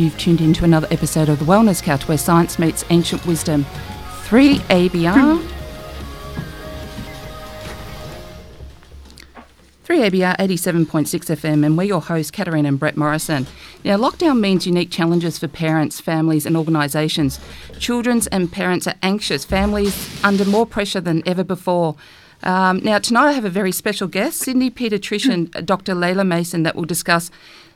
You've tuned into another episode of The Wellness Couch where science meets ancient wisdom. 3ABR. 3ABR 87.6 FM, and we're your hosts, Katarina and Brett Morrison. Now, lockdown means unique challenges for parents, families, and organisations. Children's and parents are anxious, families under more pressure than ever before. Um, now, tonight I have a very special guest, Sydney paediatrician Dr. Leila Masson, that will discuss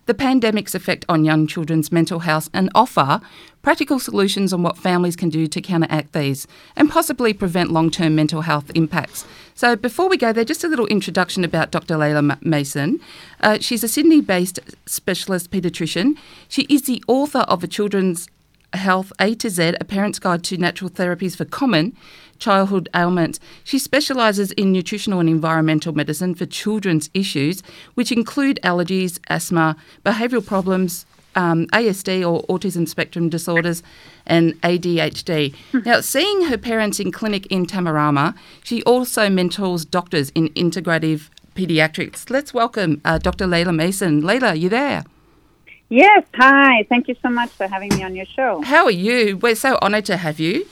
the pandemic's effect on young children's mental health and offer practical solutions on what families can do to counteract these and possibly prevent long term mental health impacts. So, before we go there, just a little introduction about Dr. Leila Masson. Uh, she's a Sydney based specialist paediatrician. She is the author of a children's Health A to Z, a parent's guide to natural therapies for common childhood ailments. She specialises in nutritional and environmental medicine for children's issues, which include allergies, asthma, behavioural problems, um, ASD or autism spectrum disorders, and ADHD. now, seeing her parents in clinic in Tamarama, she also mentors doctors in integrative paediatrics. Let's welcome uh, Dr. Leila Masson. Leila, you there? Yes, hi. Thank you so much for having me on your show. How are you? We're so honoured to have you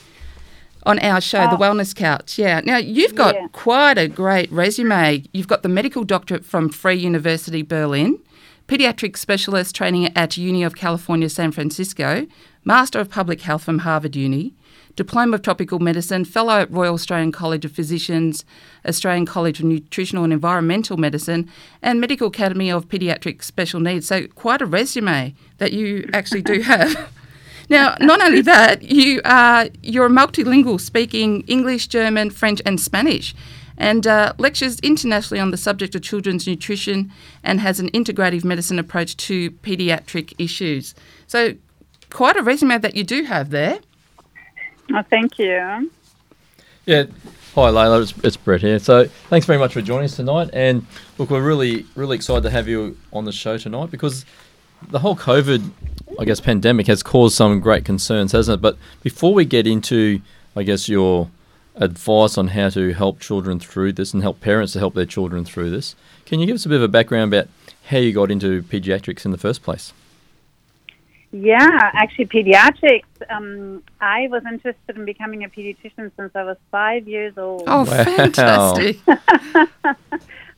on our show, The Wellness Couch. Yeah. Now, you've got yeah. quite a great resume. You've got the medical doctorate from Free University Berlin, pediatric specialist training at Uni of California, San Francisco, Master of Public Health from Harvard Uni, Diploma of Tropical Medicine, Fellow at Royal Australian College of Physicians, Australian College of Nutritional and Environmental Medicine, and Medical Academy of Pediatric Special Needs. So, quite a resume that you actually do have. Now, not only that, you are you're a multilingual, speaking English, German, French, and Spanish and uh, lectures internationally on the subject of children's nutrition and has an integrative medicine approach to paediatric issues. So, quite a resume that you do have there. Oh, thank you. Yeah. Hi, Leila. It's, it's Brett here. So, thanks very much for joining us tonight. And look, we're really, really excited to have you on the show tonight because the whole COVID, I guess, pandemic has caused some great concerns, hasn't it? But before we get into, I guess, your advice on how to help children through this and help parents to help their children through this, can you give us a bit of a background about how you got into pediatrics in the first place? Yeah, actually, pediatrics. Um, I was interested in becoming a pediatrician since I was five years old. Oh, wow. fantastic!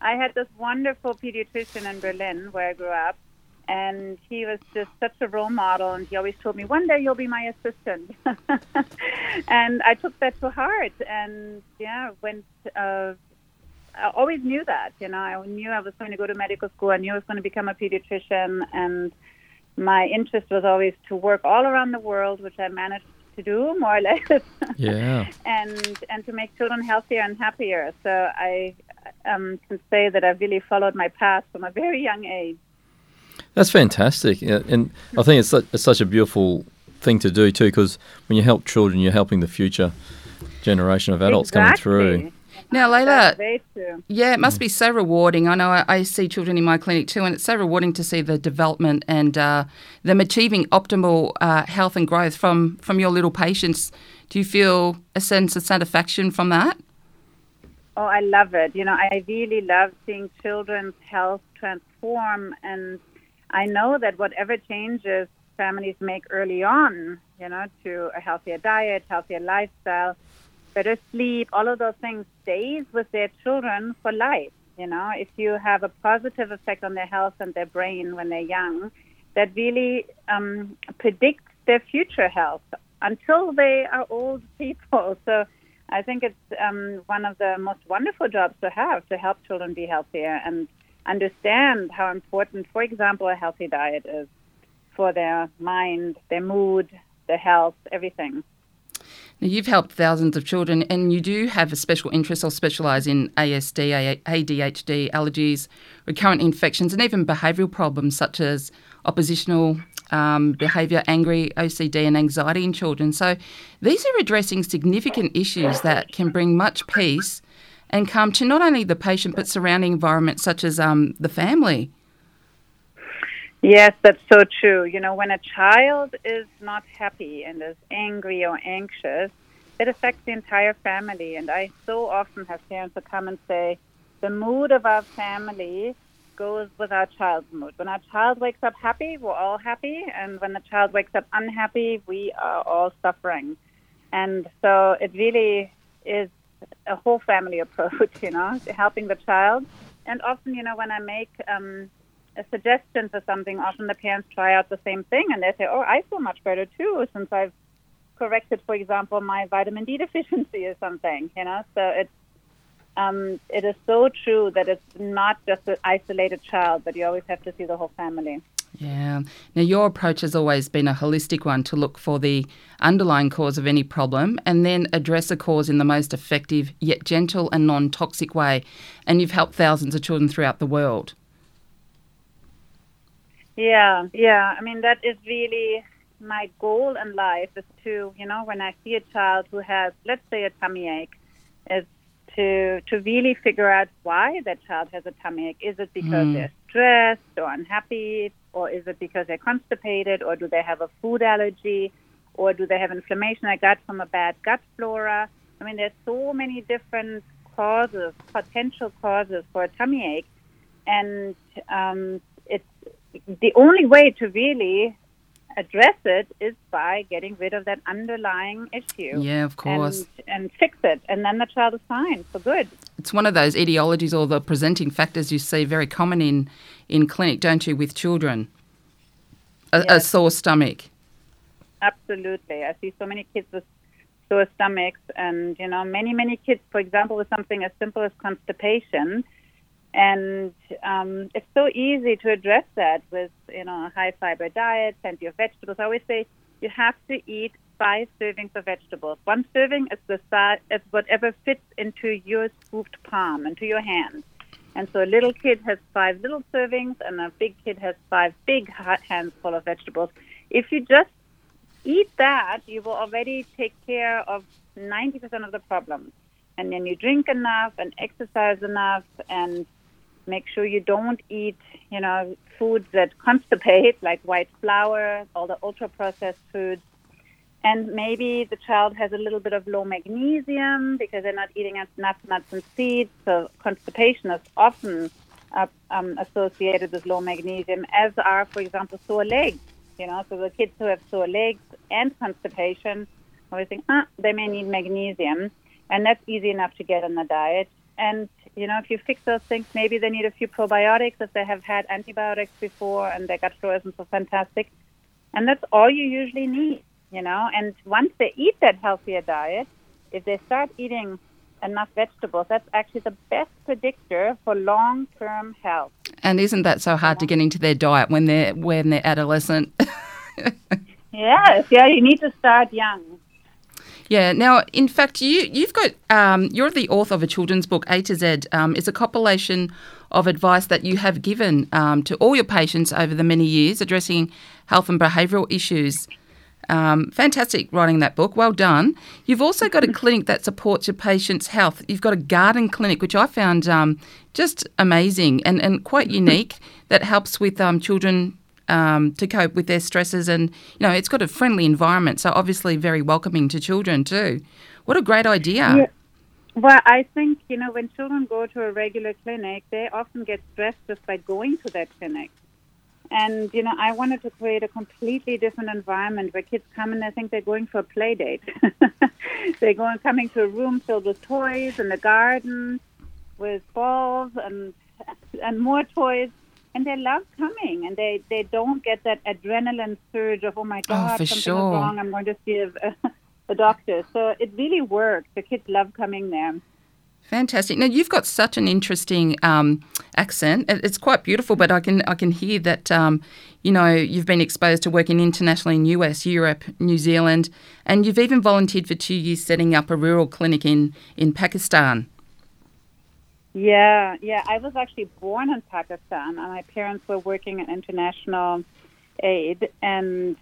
I had this wonderful pediatrician in Berlin where I grew up, and he was just such a role model. And he always told me, "One day you'll be my assistant," and I took that to heart. And yeah, went. Uh, I always knew that. You know, I knew I was going to go to medical school. I knew I was going to become a pediatrician, and my interest was always to work all around the world, which I managed to do more or less. yeah. and and to make children healthier and happier. So I um, can say that I really followed my path from a very young age. That's fantastic, and I think it's such, it's such a beautiful thing to do too. Because when you help children, you're helping the future generation of adults exactly. coming through. Now, Leila, yeah, it must be so rewarding. I know I, I, see children in my clinic too, and it's so rewarding to see the development and uh, them achieving optimal uh, health and growth from from your little patients. Do you feel a sense of satisfaction from that? Oh, I love it. You know, I really love seeing children's health transform, and I know that whatever changes families make early on, you know, to a healthier diet, healthier lifestyle better sleep, all of those things stays with their children for life. You know, if you have a positive effect on their health and their brain when they're young, that really um, predicts their future health until they are old people. So I think it's um, one of the most wonderful jobs to have to help children be healthier and understand how important, for example, a healthy diet is for their mind, their mood, their health, everything. Now, you've helped thousands of children, and you do have a special interest or specialise in ASD, ADHD, allergies, recurrent infections, and even behavioural problems such as oppositional um, behaviour, angry, OCD, and anxiety in children. So, these are addressing significant issues that can bring much peace and calm to not only the patient but surrounding environments such as um, the family. Yes, that's so true. You know, when a child is not happy and is angry or anxious, it affects the entire family. And I so often have parents who come and say, the mood of our family goes with our child's mood. When our child wakes up happy, we're all happy, and when the child wakes up unhappy, we are all suffering. And so it really is a whole family approach, you know, helping the child. And often, you know, when I make um, a suggestion for something, often the parents try out the same thing and they say, "Oh, I feel much better too since I've corrected, for example, my vitamin D deficiency or something." You know, so it's um, it is so true that it's not just an isolated child, but you always have to see the whole family. Yeah. Now, your approach has always been a holistic one to look for the underlying cause of any problem and then address a cause in the most effective yet gentle and non toxic way. And you've helped thousands of children throughout the world. Yeah, yeah. I mean, that is really my goal in life is to, you know, when I see a child who has, let's say, a tummy ache, is to to really figure out why that child has a tummy ache. Is it because mm. they're stressed or unhappy, or is it because they're constipated, or do they have a food allergy, or do they have inflammation in gut from a bad gut flora? I mean, there's so many different causes, potential causes for a tummy ache, and um, it's the only way to really address it is by getting rid of that underlying issue. Yeah, of course. And, and, fix it. And then the child is fine for good. It's one of those etiologies or the presenting factors you see very common in, in clinic, don't you, with children? A, yes. a sore stomach. Absolutely. I see so many kids with sore stomachs and, you know, many, many kids, for example, with something as simple as constipation – and um, it's so easy to address that with, you know, a high fiber diet, plenty of vegetables. I always say you have to eat five servings of vegetables. One serving is the size, is whatever fits into your scooped palm, into your hand. And so a little kid has five little servings, and a big kid has five big hands full of vegetables. If you just eat that, you will already take care of 90% of the problems. And then you drink enough and exercise enough and Make sure you don't eat, you know, foods that constipate, like white flour, all the ultra processed foods. And maybe the child has a little bit of low magnesium because they're not eating enough nuts and seeds. So constipation is often uh, um, associated with low magnesium, as are, for example, sore legs. You know, so the kids who have sore legs and constipation, always think, ah, they may need magnesium, and that's easy enough to get in the diet. And you know, if you fix those things, maybe they need a few probiotics if they have had antibiotics before and their gut flora isn't so fantastic. And that's all you usually need, you know. And once they eat that healthier diet, if they start eating enough vegetables, that's actually the best predictor for long-term health. And isn't that so hard to get into their diet when they're when they're adolescent? yes, yeah, you need to start young. Yeah. Now, in fact, you you've got um, you're the author of a children's book. A to Z um, is a compilation of advice that you have given um, to all your patients over the many years addressing health and behavioural issues. Um, fantastic writing that book. Well done. You've also got a clinic that supports your patients' health. You've got a garden clinic, which I found um, just amazing and, and quite unique, that helps with um, children um, to cope with their stresses. And, you know, it's got a friendly environment, so obviously very welcoming to children too. What a great idea. Yeah. Well, I think, you know, when children go to a regular clinic, they often get stressed just by going to that clinic. And, you know, I wanted to create a completely different environment where kids come and they think they're going for a play date. they're going coming to a room filled with toys and the garden, with balls and and more toys and they love coming and they, they don't get that adrenaline surge of, oh my oh, God, oh, something sure. is wrong, I'm going to see a, a doctor. So it really works. The kids love coming there. Fantastic. Now you've got such an interesting um, accent. It's quite beautiful, but I can I can hear that um, you know you've been exposed to working internationally in US, Europe, New Zealand, and you've even volunteered for two years setting up a rural clinic in in Pakistan. Yeah, yeah. I was actually born in Pakistan, and my parents were working in international aid, and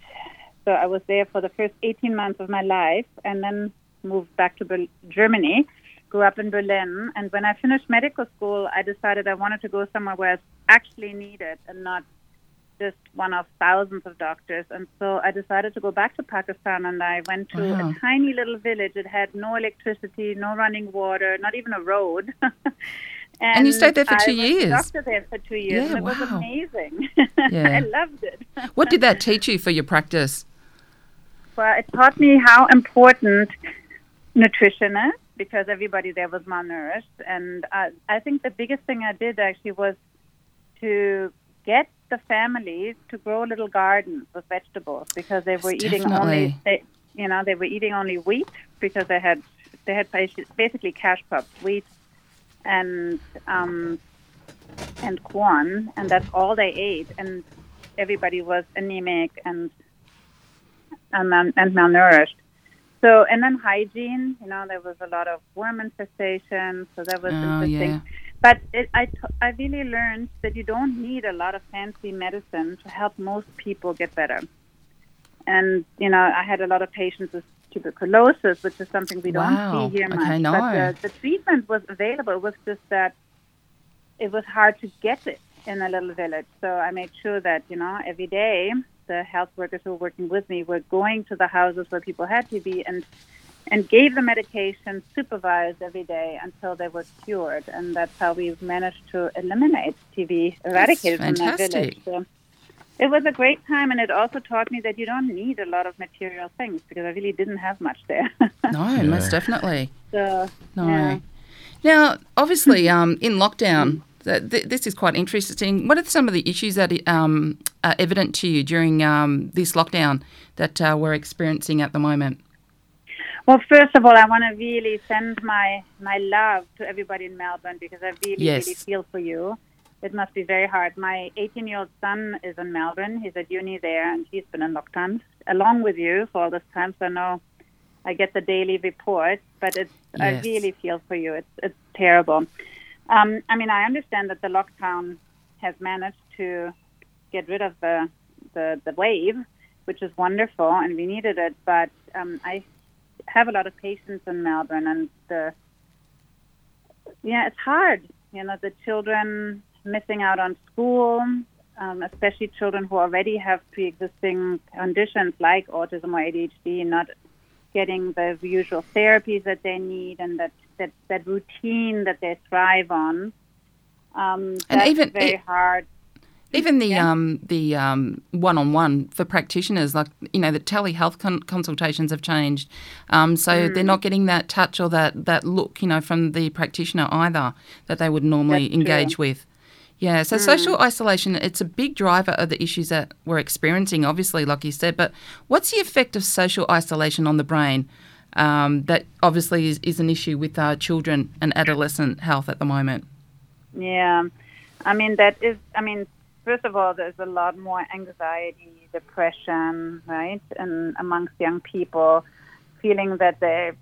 so I was there for the first 18 months of my life, and then moved back to Ber- Germany. Grew up in Berlin, and when I finished medical school, I decided I wanted to go somewhere where it's actually needed and not just one of thousands of doctors. And so I decided to go back to Pakistan and I went to wow. a tiny little village. It had no electricity, no running water, not even a road. And you stayed there for I two was years. a doctor there for two years. Yeah, and it was amazing. Yeah. I loved it. What did that teach you for your practice? Well, it taught me how important nutrition is because everybody there was malnourished. And uh, I think the biggest thing I did actually was to get the families to grow little gardens with vegetables because they were Yes, eating definitely. only, they, you know, they were eating only wheat because they had they had basically cash crops, wheat and um, and corn, and that's all they ate. And everybody was anemic and and, and malnourished. So, and then hygiene, you know, there was a lot of worm infestation, so that was Oh, interesting. yeah. But it, I, t- I really learned that you don't need a lot of fancy medicine to help most people get better. And, you know, I had a lot of patients with tuberculosis, which is something we don't Wow. see here Okay, much. no. But the, the treatment was available. It was just that it was hard to get it in a little village. So I made sure that, you know, every day the health workers who were working with me were going to the houses where people had TB and and gave the medication supervised every day until they were cured. And that's how we've managed to eliminate TB, eradicated from that village. So it was a great time, and it also taught me that you don't need a lot of material things because I really didn't have much there. No, most definitely. so, No. yeah. Now, obviously, um, in lockdown, th- th- this is quite interesting. What are some of the issues that um, are evident to you during um, this lockdown that uh, we're experiencing at the moment? Well, first of all, I want to really send my my love to everybody in Melbourne because I really, Yes. really feel for you. It must be very hard. My 18 year old son is in Melbourne. He's at uni there, and he's been in lockdown along with you for all this time. So I know I get the daily reports, but it's I really feel for you. It's it's terrible. Um, I mean, I understand that the lockdown has managed to get rid of the the, the wave, which is wonderful, and we needed it. But um, I have a lot of patients in Melbourne, and the yeah, it's hard. You know, the children missing out on school, um, especially children who already have pre-existing conditions like autism or ADHD, not getting the usual therapies that they need and that that, that routine that they thrive on. Um, And that's even- very it- hard. Even the Yeah. um, the um, one-on-one for practitioners, like you know, the telehealth con- consultations have changed, um, so Mm. they're not getting that touch or that that look, you know, from the practitioner either that they would normally That's true. Mm. engage with. Yeah, so social isolation, it's a big driver of the issues that we're experiencing, obviously, like you said. But what's the effect of social isolation on the brain? Um, that obviously is, is an issue with uh, children and adolescent health at the moment. Yeah, I mean that is. I mean, first of all, there's a lot more anxiety, depression, right, and amongst young people, feeling that they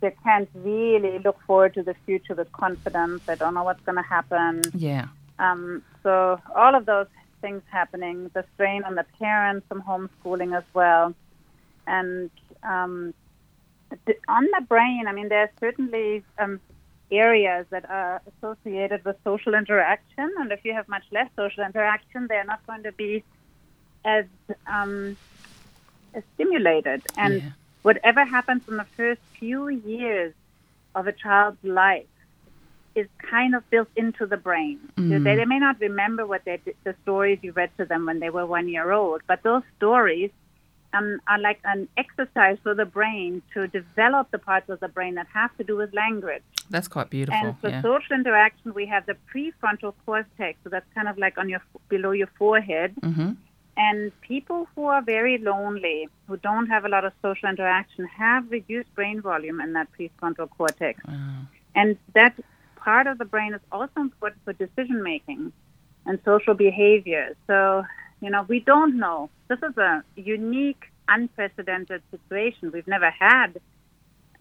they can't really look forward to the future with confidence. They don't know what's going to happen. Yeah. Um, so all of those things happening, the strain on the parents from homeschooling as well, and um, on the brain. I mean, there's certainly um, areas that are associated with social interaction, and if you have much less social interaction, they're not going to be as um, as stimulated. And Yeah. whatever happens in the first few years of a child's life is kind of built into the brain. Mm. They, they may not remember what they, the stories you read to them when they were one year old, but those stories um, are like an exercise for the brain to develop the parts of the brain that have to do with language. That's quite beautiful. And for yeah. social interaction, we have the prefrontal cortex, so that's kind of like on your below your forehead. hmm And people who are very lonely, who don't have a lot of social interaction, have reduced brain volume in that prefrontal cortex. Wow. And that part of the brain is also important for decision making and social behavior. So, you know, we don't know. This is a unique, unprecedented situation. We've never had,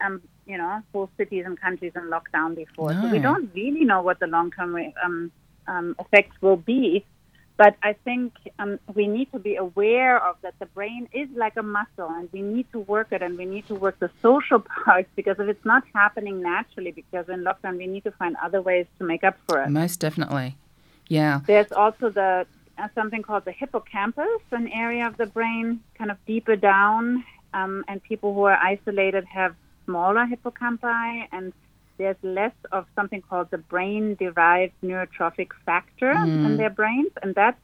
um, you know, whole cities and countries in lockdown before. So we don't really know what the long term um, um, effects will be. But I think um, we need to be aware of that the brain is like a muscle and we need to work it and we need to work the social parts because if it's not happening naturally, because in lockdown we need to find other ways to make up for it. Most definitely. Yeah. There's also the something called the hippocampus, an area of the brain kind of deeper down, um, and people who are isolated have smaller hippocampi, and there's less of something called the brain-derived neurotrophic factor in their brains, and that's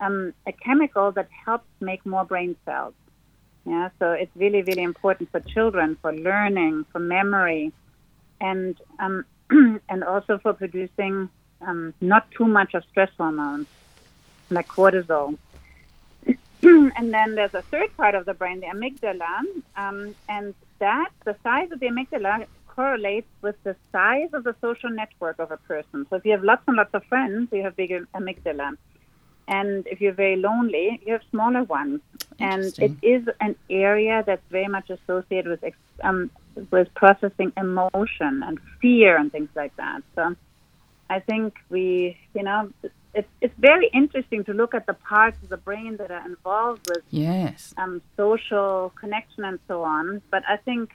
um, a chemical that helps make more brain cells. Yeah, so it's really, really important for children, for learning, for memory, and um, and also for producing um, not too much of stress hormones like cortisol. and then there's a third part of the brain, the amygdala, um, and that the size of the amygdala correlates with the size of the social network of a person. So if you have lots and lots of friends, you have bigger amygdala. And if you're very lonely, you have smaller ones. And it is an area that's very much associated with um, with processing emotion and fear and things like that. So I think we, you know, it's it's very interesting to look at the parts of the brain that are involved with Yes. um, social connection and so on. But I think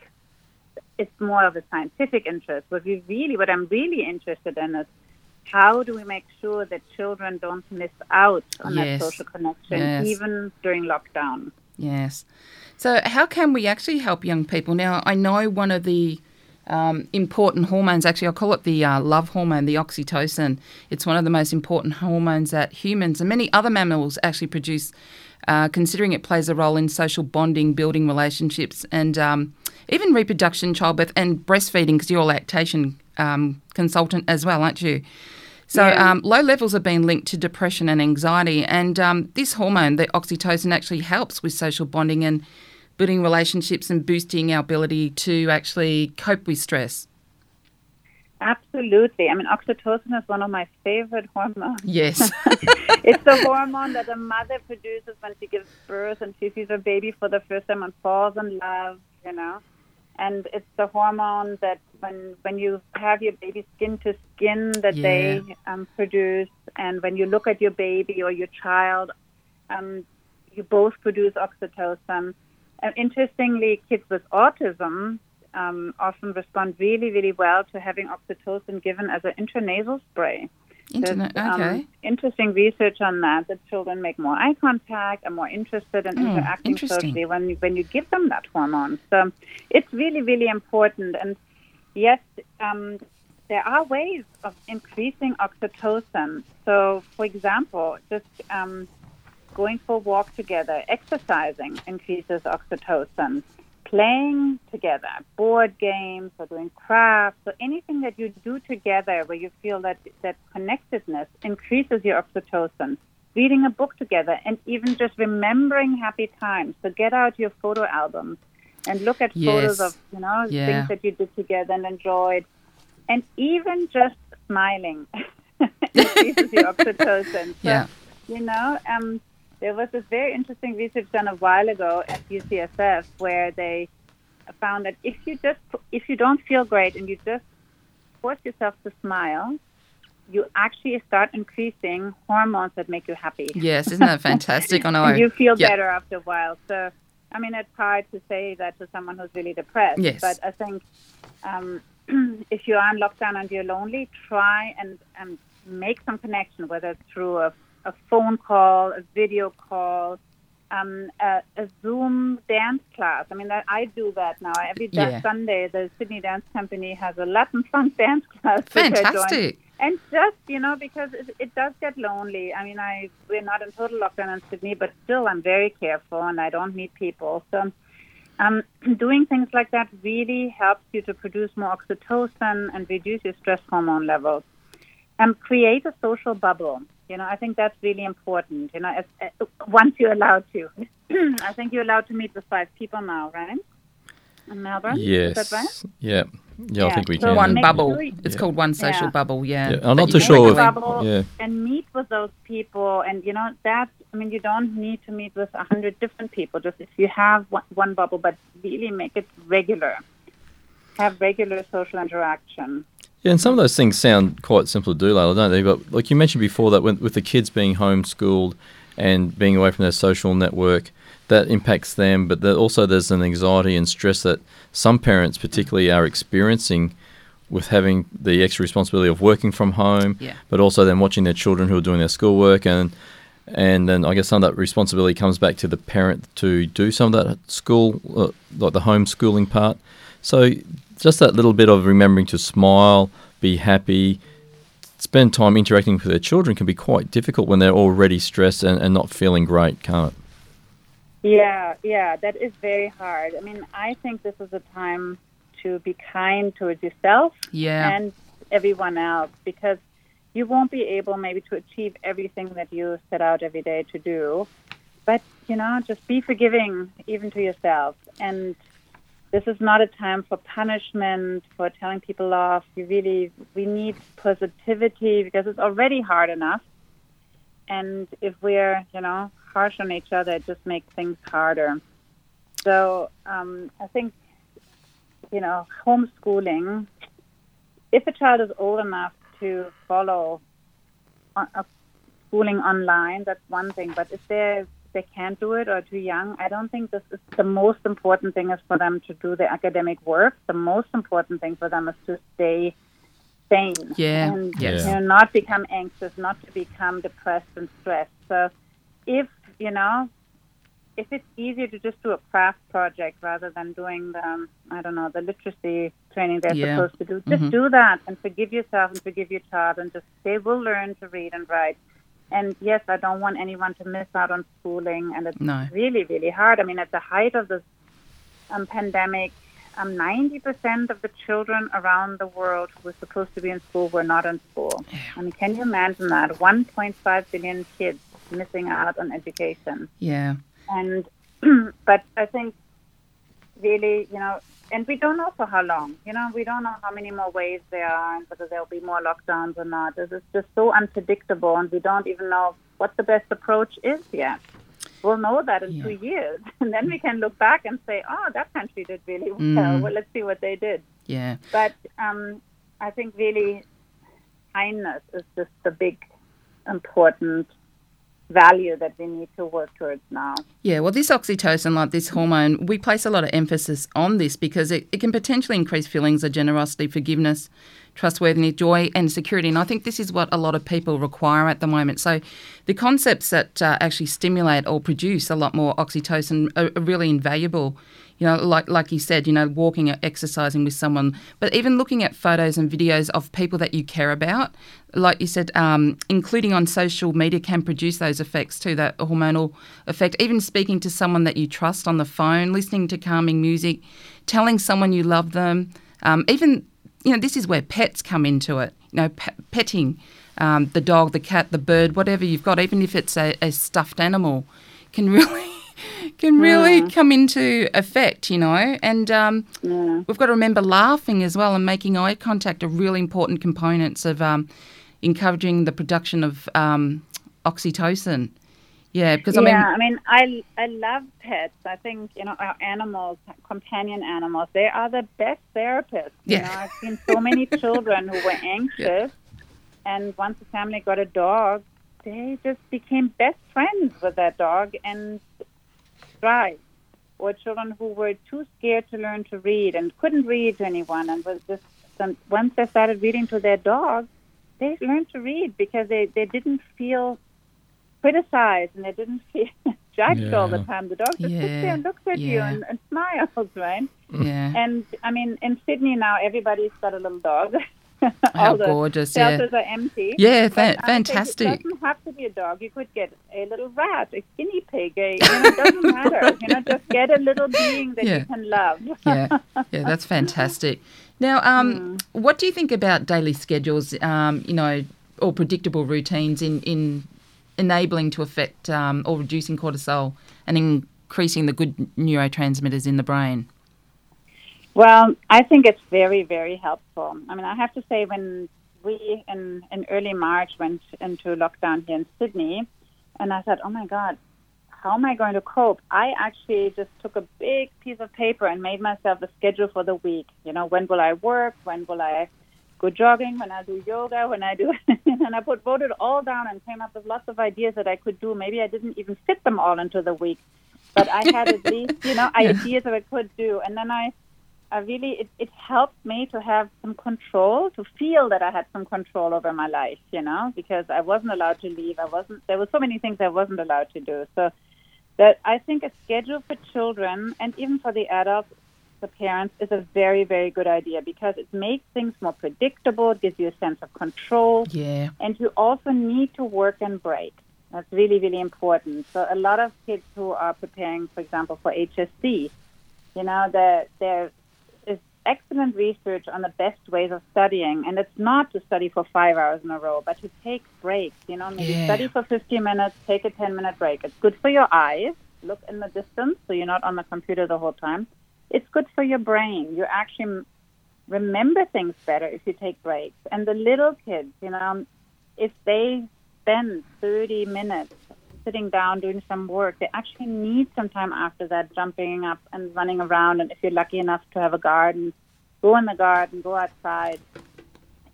it's more of a scientific interest. What we really, what I'm really interested in is how do we make sure that children don't miss out on Yes. that social connection, Yes. even during lockdown? Yes. So, how can we actually help young people? Now, I know one of the um, important hormones, actually, I call it the uh, love hormone, the oxytocin. It's one of the most important hormones that humans and many other mammals actually produce, uh, considering it plays a role in social bonding, building relationships, and um, even reproduction, childbirth, and breastfeeding, because you're a lactation um, consultant as well, aren't you? So, Yeah. um, low levels have been linked to depression and anxiety, and um, this hormone, the oxytocin, actually helps with social bonding and building relationships and boosting our ability to actually cope with stress. Absolutely. I mean, oxytocin is one of my favorite hormones. Yes. it's the hormone that a mother produces when she gives birth and she sees her baby for the first time and falls in love, you know. And it's the hormone that when when you have your baby skin to skin that they um, produce, and when you look at your baby or your child, um, you both produce oxytocin. And interestingly, kids with autism um, often respond really, really well to having oxytocin given as an intranasal spray. Internet. There's, um, Okay. interesting research on that. That children make more eye contact, are more interested in Hmm, interacting socially when you, when you give them that hormone. So it's really really important. And yes, um, there are ways of increasing oxytocin. So, for example, just um, going for a walk together, exercising increases oxytocin. Playing together, board games or doing crafts, or anything that you do together where you feel that that connectedness increases your oxytocin. Reading a book together, and even just remembering happy times. So get out your photo albums and look at photos of you know Yeah. things that you did together and enjoyed, and even just smiling increases your oxytocin. So, Yeah. you know, um, there was this very interesting research done a while ago at UCSF where they found that if you just if you don't feel great and you just force yourself to smile, you actually start increasing hormones that make you happy. Yes. Isn't that fantastic? Know. And you feel Yeah. better after a while. So, I mean, it's hard to say that to someone who's really depressed. Yes. But I think um, if you are in lockdown and you're lonely, try and, and make some connection, whether it's through a, a phone call, a video call, um, a, a Zoom dance class. I mean, that, I do that now. Every Yeah. Sunday, the Sydney Dance Company has a Latin funk dance class. which I join. Fantastic. And just you know, because it, it does get lonely. I mean, I we're not in total lockdown in Sydney, but still, I'm very careful and I don't meet people. So, um, doing things like that really helps you to produce more oxytocin and reduce your stress hormone levels. Um, create a social bubble. You know, I think that's really important. You know, as, uh, once you're allowed to. I think you're allowed to meet with five people now, right? In Melbourne. Yes. Is that right? Yeah. Yeah, I think we So can. One bubble. sure It's Yeah. called one social Yeah. bubble. Yeah. Yeah, I'm not too sure can if- bubble Yeah. and meet with those people. And you know that I mean, you don't need to meet with a hundred different people. Just if you have one, one bubble, but really make it regular. Have regular social interaction. Yeah, and some of those things sound quite simple to do, Leila, don't they? But like you mentioned before, that when, with the kids being homeschooled and being away from their social network, that impacts them. But there, also, there's an anxiety and stress that some parents, particularly, are experiencing with having the extra responsibility of working from home, Yeah. but also then watching their children who are doing their schoolwork and and then I guess some of that responsibility comes back to the parent to do some of that school, uh, like the homeschooling part. So just that little bit of remembering to smile, be happy, spend time interacting with their children can be quite difficult when they're already stressed and, and not feeling great, can't it? Yeah, yeah, that is very hard. I mean, I think this is a time to be kind towards yourself Yeah. and everyone else because you won't be able maybe to achieve everything that you set out every day to do. But, you know, just be forgiving even to yourself. And this is not a time for punishment, for telling people off. You really, we need positivity because it's already hard enough. And if we're, you know, harsh on each other, it just makes things harder. So um, I think, you know, homeschooling, if a child is old enough to follow on, uh, schooling online, that's one thing. But if they they can't do it or too young, I don't think this is the most important thing is for them to do the academic work. The most important thing for them is to stay sane Yeah. and Yes. you know, not become anxious, not to become depressed and stressed. So if you know if it's easier to just do a craft project rather than doing the, um, I don't know, the literacy training they're Yeah. supposed to do, just Mhm. do that and forgive yourself and forgive your child and just they will learn to read and write. And yes, I don't want anyone to miss out on schooling, and it's No. really, really hard. I mean, at the height of this um, pandemic, um, 90% of the children around the world who were supposed to be in school were not in school. I mean, can you imagine that? 1.5 billion kids missing out on education Yeah. and but I think really, you know, and we don't know for how long. You know, we don't know how many more waves there are and whether there'll be more lockdowns or not. This is just so unpredictable, and we don't even know what the best approach is yet. We'll know that in Yeah. two years, and then we can look back and say, "Oh, that country did really well. Mm. Well, let's see what they did." Yeah. But um, I think really kindness is just the big important value that we need to work towards now. Yeah, well, this oxytocin, like this hormone, we place a lot of emphasis on this because it, it can potentially increase feelings of generosity, forgiveness, trustworthiness, joy, and security. And I think this is what a lot of people require at the moment. So the concepts that uh, actually stimulate or produce a lot more oxytocin are, are really invaluable. You know, like like you said, you know, walking or exercising with someone, but even looking at photos and videos of people that you care about, like you said, um, including on social media can produce those effects too, that hormonal effect. Even speaking to someone that you trust on the phone, listening to calming music, telling someone you love them, um, even you know, this is where pets come into it. You know, pe- petting um, the dog, the cat, the bird, whatever you've got, even if it's a, a stuffed animal, can really can really come into effect. You know, and um, Yeah. we've got to remember laughing as well and making eye contact are really important components of um, encouraging the production of um, oxytocin. Yeah, because I mean, yeah, I mean, I I love pets. I think you know our animals, companion animals, they are the best therapists. You know, I've seen so many children who were anxious, and once the family got a dog, they just became best friends with that dog and thrived. Or children who were too scared to learn to read and couldn't read to anyone, and was just some, once they started reading to their dog, they learned to read because they they didn't feel criticized and they didn't feel judged all the time. The dog just sits there and looks at you and, and smiles, right? yeah, And I mean, in Sydney now, everybody's got a little dog. how all the gorgeous! Yeah, are empty. yeah, fa- fantastic. It doesn't have to be a dog. You could get a little rat, a guinea pig. A, you know, it doesn't matter. You know, just get a little being that Yeah. you can love. yeah, yeah, that's fantastic. Now, um, what do you think about daily schedules? Um, you know, or predictable routines in in enabling to affect um, or reducing cortisol and increasing the good neurotransmitters in the brain. Well, I think it's very, very helpful. I mean, I have to say, when we in, in early March went into lockdown here in Sydney, and I thought, oh my God, how am I going to cope? I actually just took a big piece of paper and made myself a schedule for the week. You know, when will I work? When will I go jogging? When I do yoga? When I do, and I put wrote it all down and came up with lots of ideas that I could do. Maybe I didn't even fit them all into the week, but I had at least you know ideas that I could do. And then I I really it, it helped me to have some control, to feel that I had some control over my life, you know, because I wasn't allowed to leave. I wasn't. There were so many things I wasn't allowed to do. So that I think a schedule for children and even for the adults, the parents, is a very very good idea because it makes things more predictable. It gives you a sense of control. Yeah. And you also need to work and break. That's really really important. So a lot of kids who are preparing, for example, for HSC you know, there, there is excellent research on the best ways of studying, and it's not to study for five hours in a row, but to take breaks. You know, maybe Yeah. study for 15 minutes, take a 10 minute break. It's good for your eyes. Look in the distance so you're not on the computer the whole time. It's good for your brain. You actually remember things better if you take breaks. And the little kids, you know, um, if they spend 30 minutes sitting down doing some work, they actually need some time after that, jumping up and running around. And if you're lucky enough to have a garden, go in the garden, go outside,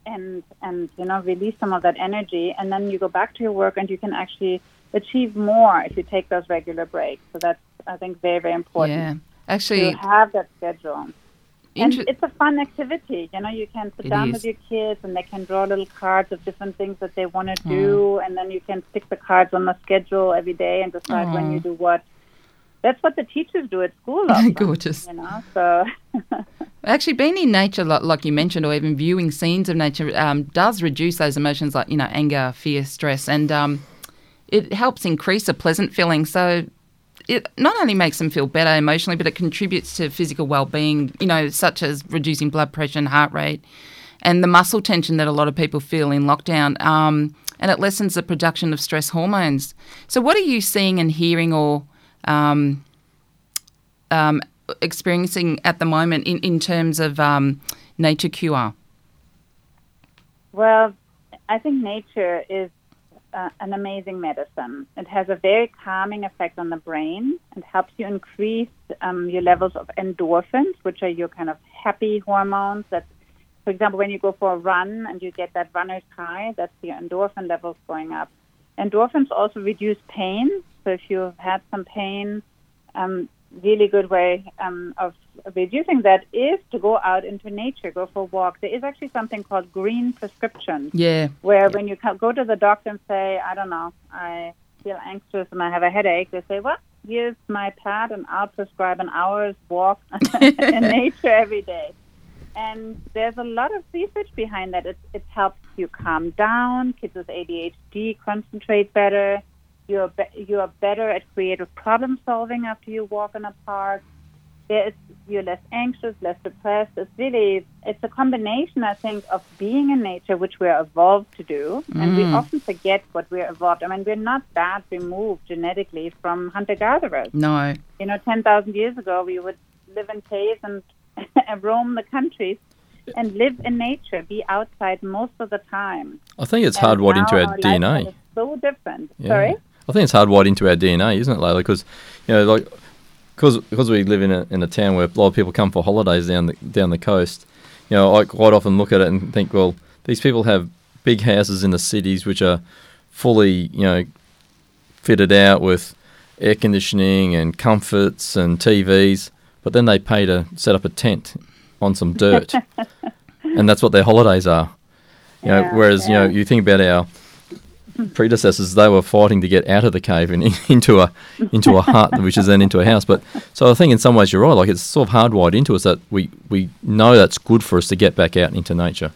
and and you know release some of that energy, and then you go back to your work, and you can actually achieve more if you take those regular breaks. So that's I think very very important Yeah. To Actually, have that schedule. And inter- it's a fun activity. You know, you can sit It down is. with your kids and they can draw little cards of different things that they want to do, and then you can stick the cards on the schedule every day and decide when you do what. That's what the teachers do at school. often, Gorgeous. You know, so Actually, being in nature, like, like you mentioned, or even viewing scenes of nature, um, does reduce those emotions like, you know, anger, fear, stress, and um, it helps increase a pleasant feeling. So it not only makes them feel better emotionally, but it contributes to physical well-being, you know, such as reducing blood pressure and heart rate, and the muscle tension that a lot of people feel in lockdown. Um, and it lessens the production of stress hormones. So, what are you seeing and hearing, or um, um, experiencing at the moment in, in terms of um, nature cure? Well, I think nature is uh, an amazing medicine. It has a very calming effect on the brain and helps you increase um, your levels of endorphins, which are your kind of happy hormones. That, for example, when you go for a run and you get that runner's high, that's your endorphin levels going up. Endorphins also reduce pain. So if you've had some pain, um, really good way um, of reducing that is to go out into nature, go for a walk. There is actually something called green prescription, Yeah, where when you go to the doctor and say, I don't know, I feel anxious and I have a headache, they say, well, here's my pad and I'll prescribe an hour's walk in nature every day. And there's a lot of research behind that. It, it helps you calm down. Kids with ADHD concentrate better. You're be- you're better at creative problem solving after you walk in a park. There is you're less anxious, less depressed. It's really it's a combination, I think, of being in nature, which we're evolved to do, and we Mm. often forget what we're evolved. I mean, we're not that removed genetically from hunter gatherers. no, You know, ten thousand years ago, we would live in caves and roam the countries and live in nature, be outside most of the time. I think it's And hardwired into now our lifestyle DNA. is so different. Yeah. Sorry. I think it's hardwired into our DNA, isn't it, Leila? Because you know, like, because because we live in a in a town where a lot of people come for holidays down the down the coast. You know, I quite often look at it and think, well, these people have big houses in the cities which are fully, you know, fitted out with air conditioning and comforts and TVs, but then they pay to set up a tent on some dirt, and that's what their holidays are. You know, Yeah, whereas you know, you think about our predecessors, they were fighting to get out of the cave and in- into a into a hut, which is then into a house. But so I think in some ways you're right. Like it's sort of hardwired into us that we we know that's good for us to get back out into nature.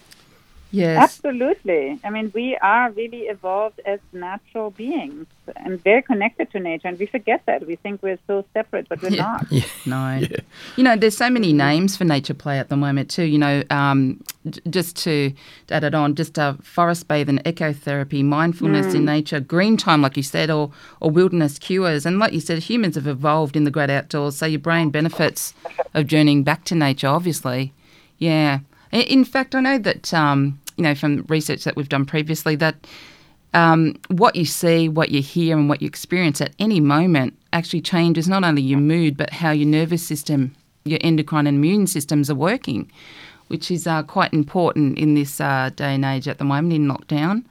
Yes, Absolutely. I mean, we are really evolved as natural beings and very connected to nature, and we forget that. We think we're so separate, but we're Yeah. not. Yeah, no. yeah, You know, there's so many names for nature play at the moment too. You know, um, just to add it on, just uh, forest bathing, ecotherapy, mindfulness in nature, green time, like you said, or or wilderness cures. And like you said, humans have evolved in the great outdoors, so your brain benefits of journeying back to nature. Obviously, yeah. In fact, I know that um, you know from research that we've done previously that um, what you see, what you hear, and what you experience at any moment actually changes not only your mood, but how your nervous system, your endocrine and immune systems are working, which is uh, quite important in this uh, day and age at the moment in lockdown.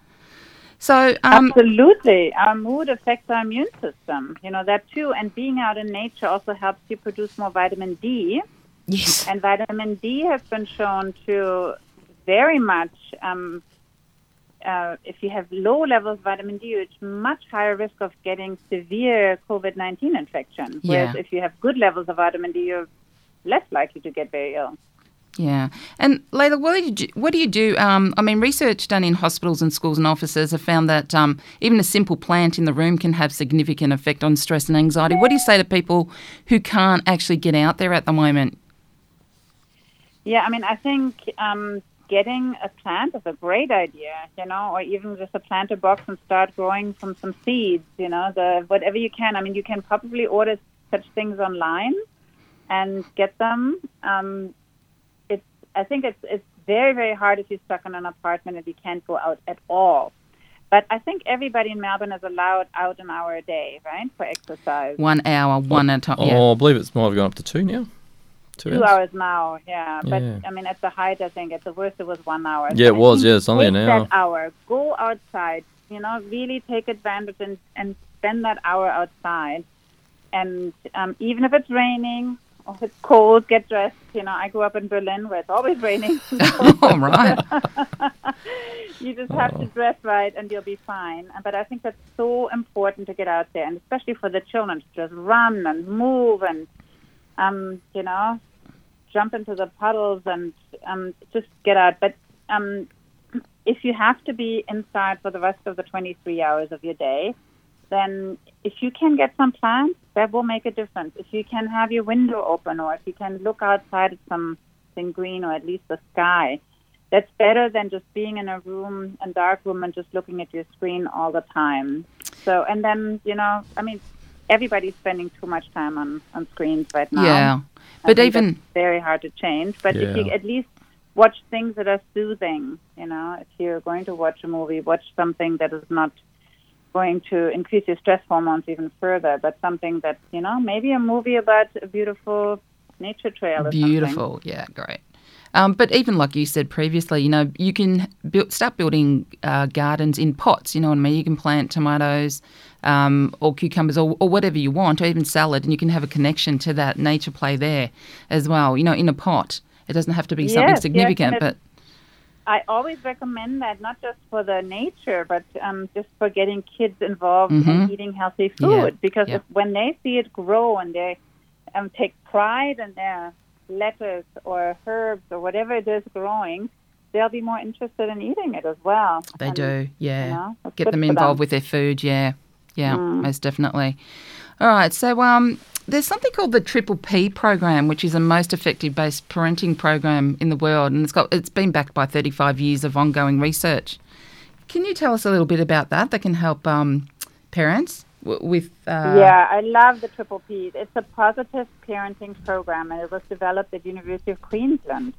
So, um, Absolutely. Our mood affects our immune system. You know, that too. And being out in nature also helps you produce more vitamin D, Yes. And vitamin D has been shown to very much, um, uh, if you have low levels of vitamin D, it's much higher risk of getting severe COVID 19 infection. Whereas Yeah. if you have good levels of vitamin D, you're less likely to get very ill. Yeah. And Leila, what do you do? What do, you do? Um, I mean, research done in hospitals and schools and offices have found that um, even a simple plant in the room can have significant effect on stress and anxiety. What do you say to people who can't actually get out there at the moment? Yeah, I mean, I think um, getting a plant is a great idea, you know, or even just a planter box and start growing from some seeds, you know, the whatever you can. I mean, you can probably order such things online and get them. Um, it's, I think it's it's very very hard if you're stuck in an apartment and you can't go out at all. But I think everybody in Melbourne is allowed out an hour a day, right, for exercise. One hour, one at a time. Yeah. Oh, I believe it's might have gone up to two now. Two, Two hours now, yeah. But Yeah. I mean, at the height, I think at the worst it was one hour. Yeah, So it I was, yeah, it's only an take hour. That hour, go outside. You know, really take advantage and and spend that hour outside. And um, even if it's raining or if it's cold, get dressed. You know, I grew up in Berlin where it's always raining. All right. you just have Oh. to dress right and you'll be fine. But I think that's so important to get out there, and especially for the children to just run and move and, um, you know, jump into the puddles and um, just get out. But um, if you have to be inside for the rest of the 23 hours of your day, then if you can get some plants, that will make a difference. If you can have your window open or if you can look outside at something green or at least the sky, that's better than just being in a room, a dark room, and just looking at your screen all the time. So, and then, you know, I mean, everybody's spending too much time on, on screens right now. Yeah. I But even very hard to change. But if you at least watch things that are soothing, you know, if you're going to watch a movie, watch something that is not going to increase your stress hormones even further, but something that you know, maybe a movie about a beautiful nature trail. Or something. Beautiful. Yeah, great. Um, but even like you said previously, you know, you can build, start building uh, gardens in pots. You know what I mean? You can plant tomatoes um, or cucumbers or, or whatever you want, or even salad, and you can have a connection to that nature play there as well. You know, in a pot. It doesn't have to be something Yes, yes, significant, and but I always recommend that not just for the nature, but um, just for getting kids involved in Mhm. eating healthy food. Yeah, Because yeah. if, when they see it grow and they um, take pride in their lettuce or herbs or whatever it is growing, they'll be more interested in eating it as well. they And, do. Yeah. You know, get them involved with their food. Yeah, yeah, Mm. most definitely. All right, so um, there's something called the Triple P program, which is the most effective based parenting program in the world, and it's got it's been backed by 35 years of ongoing research. Can you tell us a little bit about that? That can help um, parents with. Uh, yeah, I love the Triple P. It's a positive parenting program, and it was developed at University of Queensland.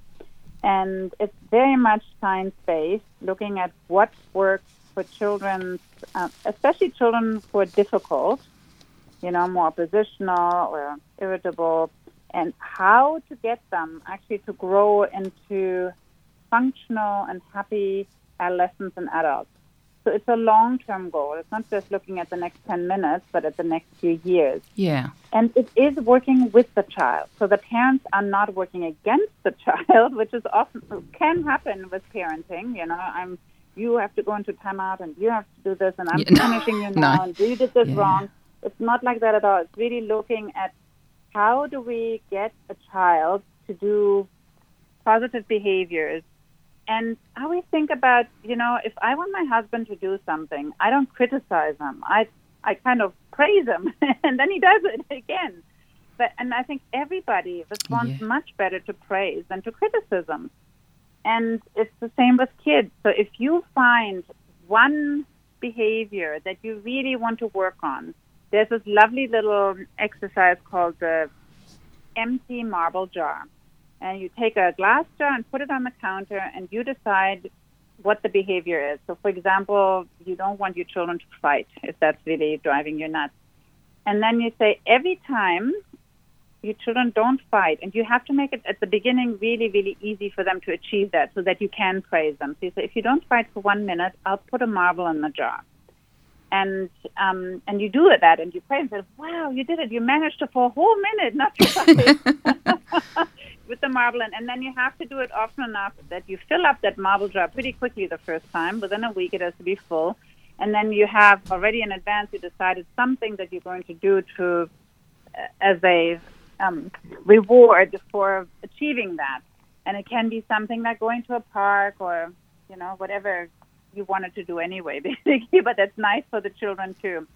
And it's very much science based, looking at what works for children, uh, especially children who are difficult, you know, more oppositional or irritable, and how to get them actually to grow into functional and happy adolescents and adults. So it's a long term goal. It's not just looking at the next 10 minutes, but at the next few years. Yeah. And it is working with the child. So the parents are not working against the child, which is often can happen with parenting. You know, I'm you have to go into timeout and you have to do this and I'm Yeah, no, punishing you no. now and you did this Yeah. wrong. It's not like that at all. It's really looking at how do we get a child to do positive behaviors and I always think about, you know, if I want my husband to do something, I don't criticize him. I I kind of praise him, and then he does it again. But and I think everybody responds Yeah. much better to praise than to criticism. And it's the same with kids. So if you find one behavior that you really want to work on, there's this lovely little exercise called the empty marble jar and you take a glass jar and put it on the counter and you decide what the behavior is. So, for example, you don't want your children to fight if that's really driving you nuts. And then you say, every time your children don't fight, and you have to make it at the beginning really, really easy for them to achieve that so that you can praise them. So you say, if you don't fight for one minute, I'll put a marble in the jar. And um, and you do it that, and you praise and say, "Wow, you did it! You managed to for a whole minute not to fight." marble, and, and then you have to do it often enough that you fill up that marble jar pretty quickly the first time. Within a week, it has to be full. And then you have already in advance, you decided something that you're going to do to, uh, as a um, reward for achieving that. And it can be something like going to a park or, you know, whatever you wanted to do anyway, basically. But that's nice for the children too.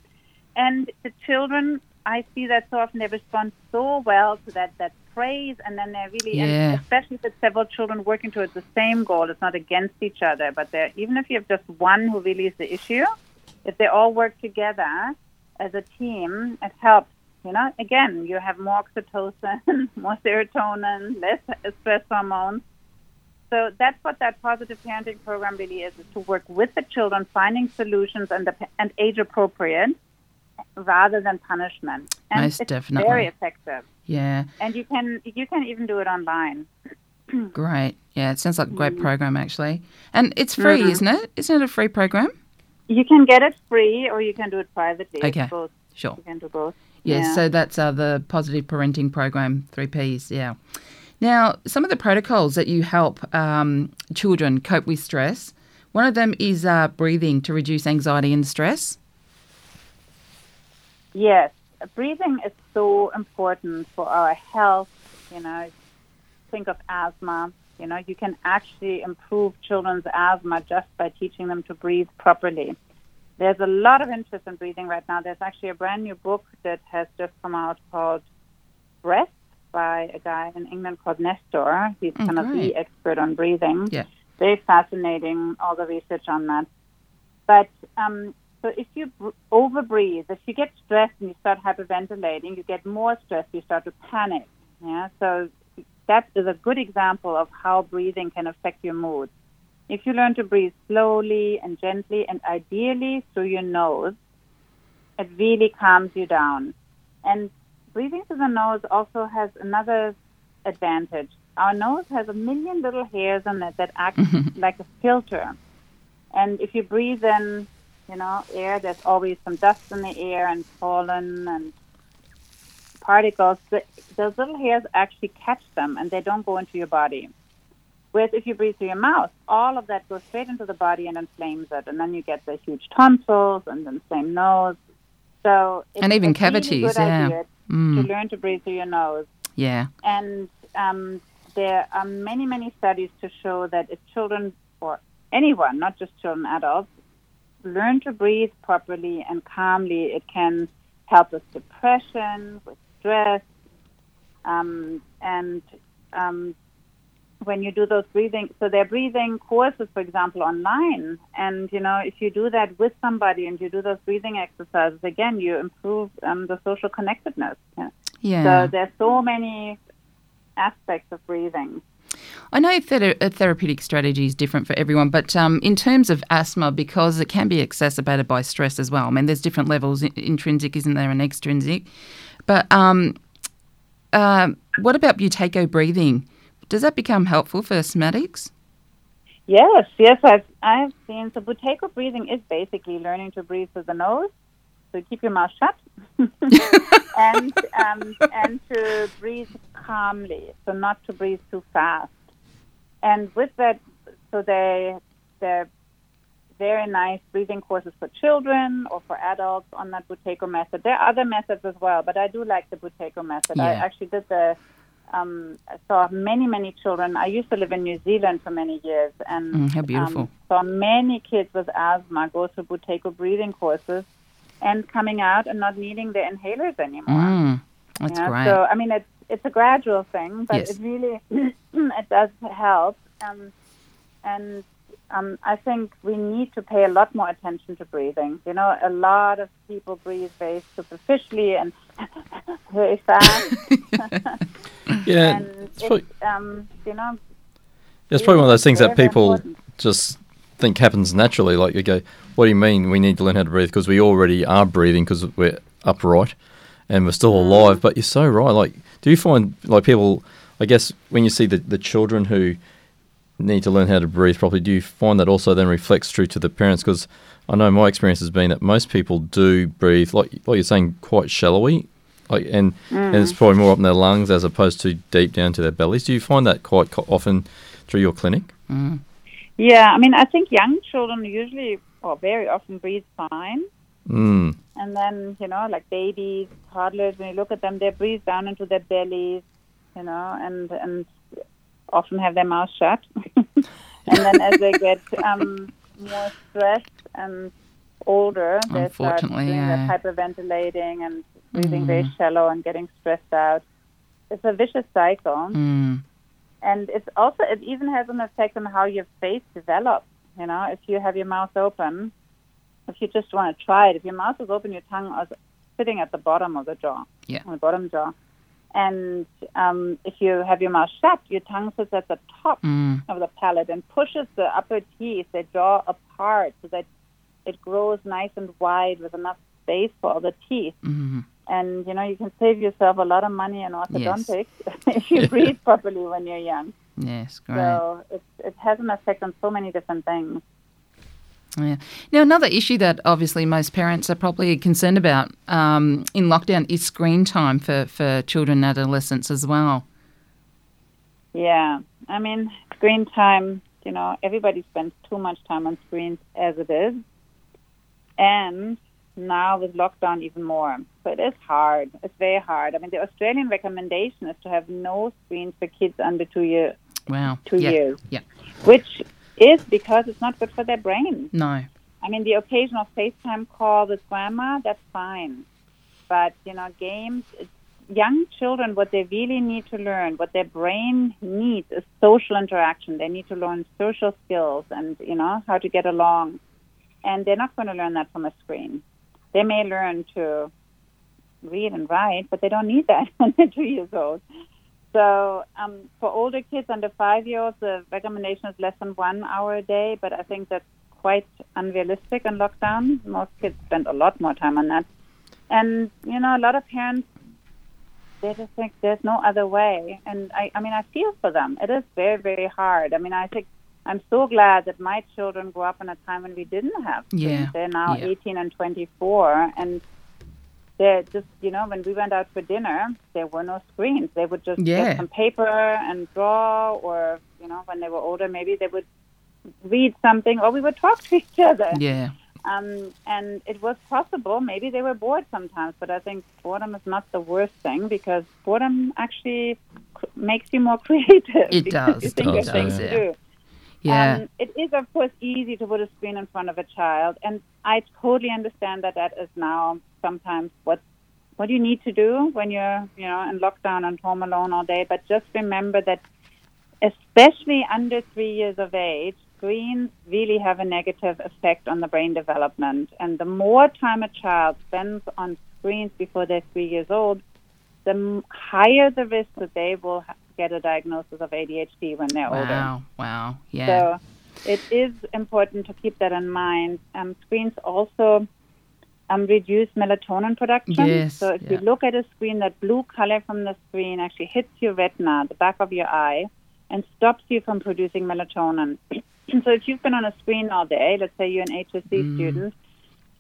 And the children, I see that so often they respond so well to that that praise, and then they're really, Yeah. and especially if it's several children working towards the same goal. It's not against each other, but they're even if you have just one who really is the issue, if they all work together as a team, it helps. You know, again, you have more oxytocin, more serotonin, less stress hormones. So that's what that positive parenting program really is: is to work with the children, finding solutions and the, and age appropriate, rather than punishment. And Most it's definitely. very effective. Yeah, And you can you can even do it online. great. Yeah, it sounds like a great program actually, and it's free, Mhm. isn't it? Isn't it a free program? You can get it free, or you can do it privately. Okay. both. Sure. You can do both. Yes, Yeah. so that's uh, the positive parenting program, three Ps. Yeah. Now, some of the protocols that you help um, children cope with stress. One of them is uh, breathing to reduce anxiety and stress. Yes, breathing is so important for our health. You know, think of asthma. You know, you can actually improve children's asthma just by teaching them to breathe properly. There's a lot of interest in breathing right now. There's actually a brand new book that has just come out called Breath by a guy in England called Nestor. He's Oh, kind of the expert on breathing. Yeah. Very fascinating, all the research on that. But um, so if you br- overbreathe, if you get stressed and you start hyperventilating, you get more stress, you start to panic. Yeah. So that is a good example of how breathing can affect your mood. If you learn to breathe slowly and gently and ideally through your nose, it really calms you down. And breathing through the nose also has another advantage. Our nose has a million little hairs on it that act like a filter. And if you breathe in, you know, air, there's always some dust in the air and pollen and particles. Th- Those little hairs actually catch them and they don't go into your body. Whereas if you breathe through your mouth, all of that goes straight into the body and inflames it. And then you get the huge tonsils and then same nose. So it's And even really cavities, good yeah. Mm, to learn to breathe through your nose. yeah. And um, there are many, many studies to show that if children or anyone, not just children, adults, learn to breathe properly and calmly, it can help with depression, with stress, um, and um, when you do those breathing, so they're breathing courses, for example, online. And, you know, if you do that with somebody and you do those breathing exercises, again, you improve um, the social connectedness. Yeah. Yeah. So there's so many aspects of breathing. I know thera- a therapeutic strategy is different for everyone, but um, in terms of asthma, because it can be exacerbated by stress as well. I mean, there's different levels, intrinsic, isn't there, and extrinsic. But um, uh, what about buteyko breathing? Does that become helpful for asthmatics? Yes, yes, I've I've seen. So Buteyko breathing is basically learning to breathe through the nose, so keep your mouth shut, and um, and to breathe calmly, so not to breathe too fast. And with that, so they they're very nice breathing courses for children or for adults on that Buteyko method. There are other methods as well, but I do like the Buteyko method. I actually did the um, I saw many, many children. I used to live in New Zealand for many years, and Mm, how beautiful. Um, saw many kids with asthma go through Buteyko breathing courses, and coming out and not needing the inhalers anymore. Mm, that's Yeah, great. So I mean, it's it's a gradual thing, but Yes. it really it does help. Um, and um, I think we need to pay a lot more attention to breathing. You know, a lot of people breathe very superficially and very fast, Yeah, and it's probably, it's, um, you know, it's probably one of those things that very, very people important. just think happens naturally. Like you go, what do you mean we need to learn how to breathe? Because we already are breathing because we're upright and we're still mm. alive. But you're so right. Like, do you find like people? I guess when you see the the children who need to learn how to breathe properly, do you find that also then reflects true to the parents? Because I know my experience has been that most people do breathe like like you're saying quite shallowly, like and, and it's mm. probably more up in their lungs as opposed to deep down to their bellies. Do you find that quite co- often through your clinic? Mm. Yeah, I mean, I think young children usually or very often breathe fine. Mm. And then, you know, like babies, toddlers, when you look at them, they breathe down into their bellies, you know, and and often have their mouth shut. and then as they get um, more stressed and older, they start Unfortunately, doing yeah. that hyperventilating and breathing very shallow and getting stressed out. It's a vicious cycle. Mm. And it's also, it even has an effect on how your face develops. You know, if you have your mouth open, if you just want to try it, if your mouth is open, your tongue is sitting at the bottom of the jaw, Yeah. on the bottom jaw. And um, if you have your mouth shut, your tongue sits at the top Mm. of the palate and pushes the upper teeth, the jaw apart so that it grows nice and wide with enough space for all the teeth. Mm. And you know, you can save yourself a lot of money in orthodontics if you breathe properly when you're young. Yes, great. So it, it has an effect on so many different things. Yeah. Now, another issue that obviously most parents are probably concerned about um, in lockdown is screen time for, for children and adolescents as well. Yeah, I mean, screen time. You know, everybody spends too much time on screens as it is, and now with lockdown even more. So it is hard. It's very hard. I mean, the Australian recommendation is to have no screens for kids under two years. Wow. Two yeah. years. Yeah. which is because it's not good for their brain. No. I mean, the occasional FaceTime call with grandma, that's fine. But, you know, games, it's, young children, what they really need to learn, what their brain needs is social interaction. They need to learn social skills and, you know, how to get along. And they're not going to learn that from a screen. They may learn to read and write, but they don't need that when they're two years old. So um, for older kids under five year olds, the recommendation is less than one hour a day, but I think that's quite unrealistic in lockdown. Most kids spend a lot more time on that. And, you know, a lot of parents, they just think there's no other way. And I, I mean, I feel for them. It is very, very hard. I mean, I think I'm so glad that my children grew up in a time when we didn't have. Yeah, They're now yeah. 18 and 24. And they're just, you know, when we went out for dinner, there were no screens. They would just Yeah. get some paper and draw, or, you know, when they were older, maybe they would read something, or we would talk to each other. Yeah. Um, and it was possible. Maybe they were bored sometimes, but I think boredom is not the worst thing because boredom actually c- makes you more creative. It does, You it does, things yeah. to do. Yeah. Um, it is, of course, easy to put a screen in front of a child, and I totally understand that that is now sometimes what what you need to do when you're, you know, in lockdown and home alone all day. But just remember that, especially under three years of age, screens really have a negative effect on the brain development. And the more time a child spends on screens before they're three years old, the higher the risk that they will get a diagnosis of ADHD when they're older. wow. Wow. Yeah. So it is important to keep that in mind. Um, screens also um, reduce melatonin production. Yes, So if yeah. you look at a screen, that blue color from the screen actually hits your retina, the back of your eye, and stops you from producing melatonin. so if you've been on a screen all day, let's say you're an HSC Mm. student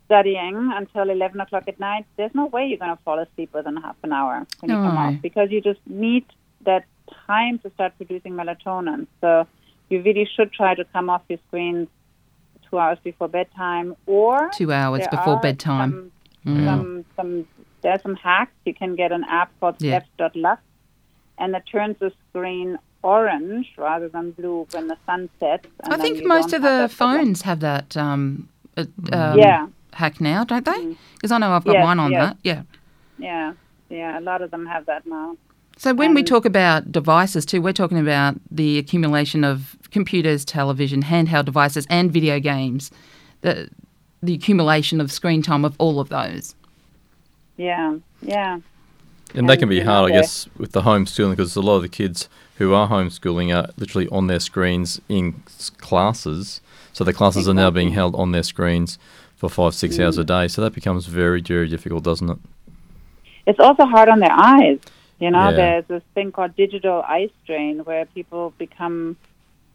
studying until 11 o'clock at night, there's no way you're going to fall asleep within half an hour when you come No. off because you just need that time to start producing melatonin. So you really should try to come off your screens two hours before bedtime or Two hours before bedtime. Some, Mm. some, some, there are some hacks. You can get an app called Yeah. Steps.lux, and it turns the screen orange rather than blue when the sun sets. I think most of have the that problem. phones have that um, uh, um, Yeah. hack now, don't they? Because I know I've got Yes, mine on yes. that. Yeah. Yeah, yeah, a lot of them have that now. So when we talk about devices too, we're talking about the accumulation of computers, television, handheld devices, and video games. The the accumulation of screen time of all of those. Yeah, yeah. And they can be hard, I guess, with the homeschooling because a lot of the kids who are homeschooling are literally on their screens in classes. So the classes are now being held on their screens for five, six hours Mm. a day. So that becomes very, very difficult, doesn't it? It's also hard on their eyes. You know, Yeah. there's this thing called digital eye strain where people become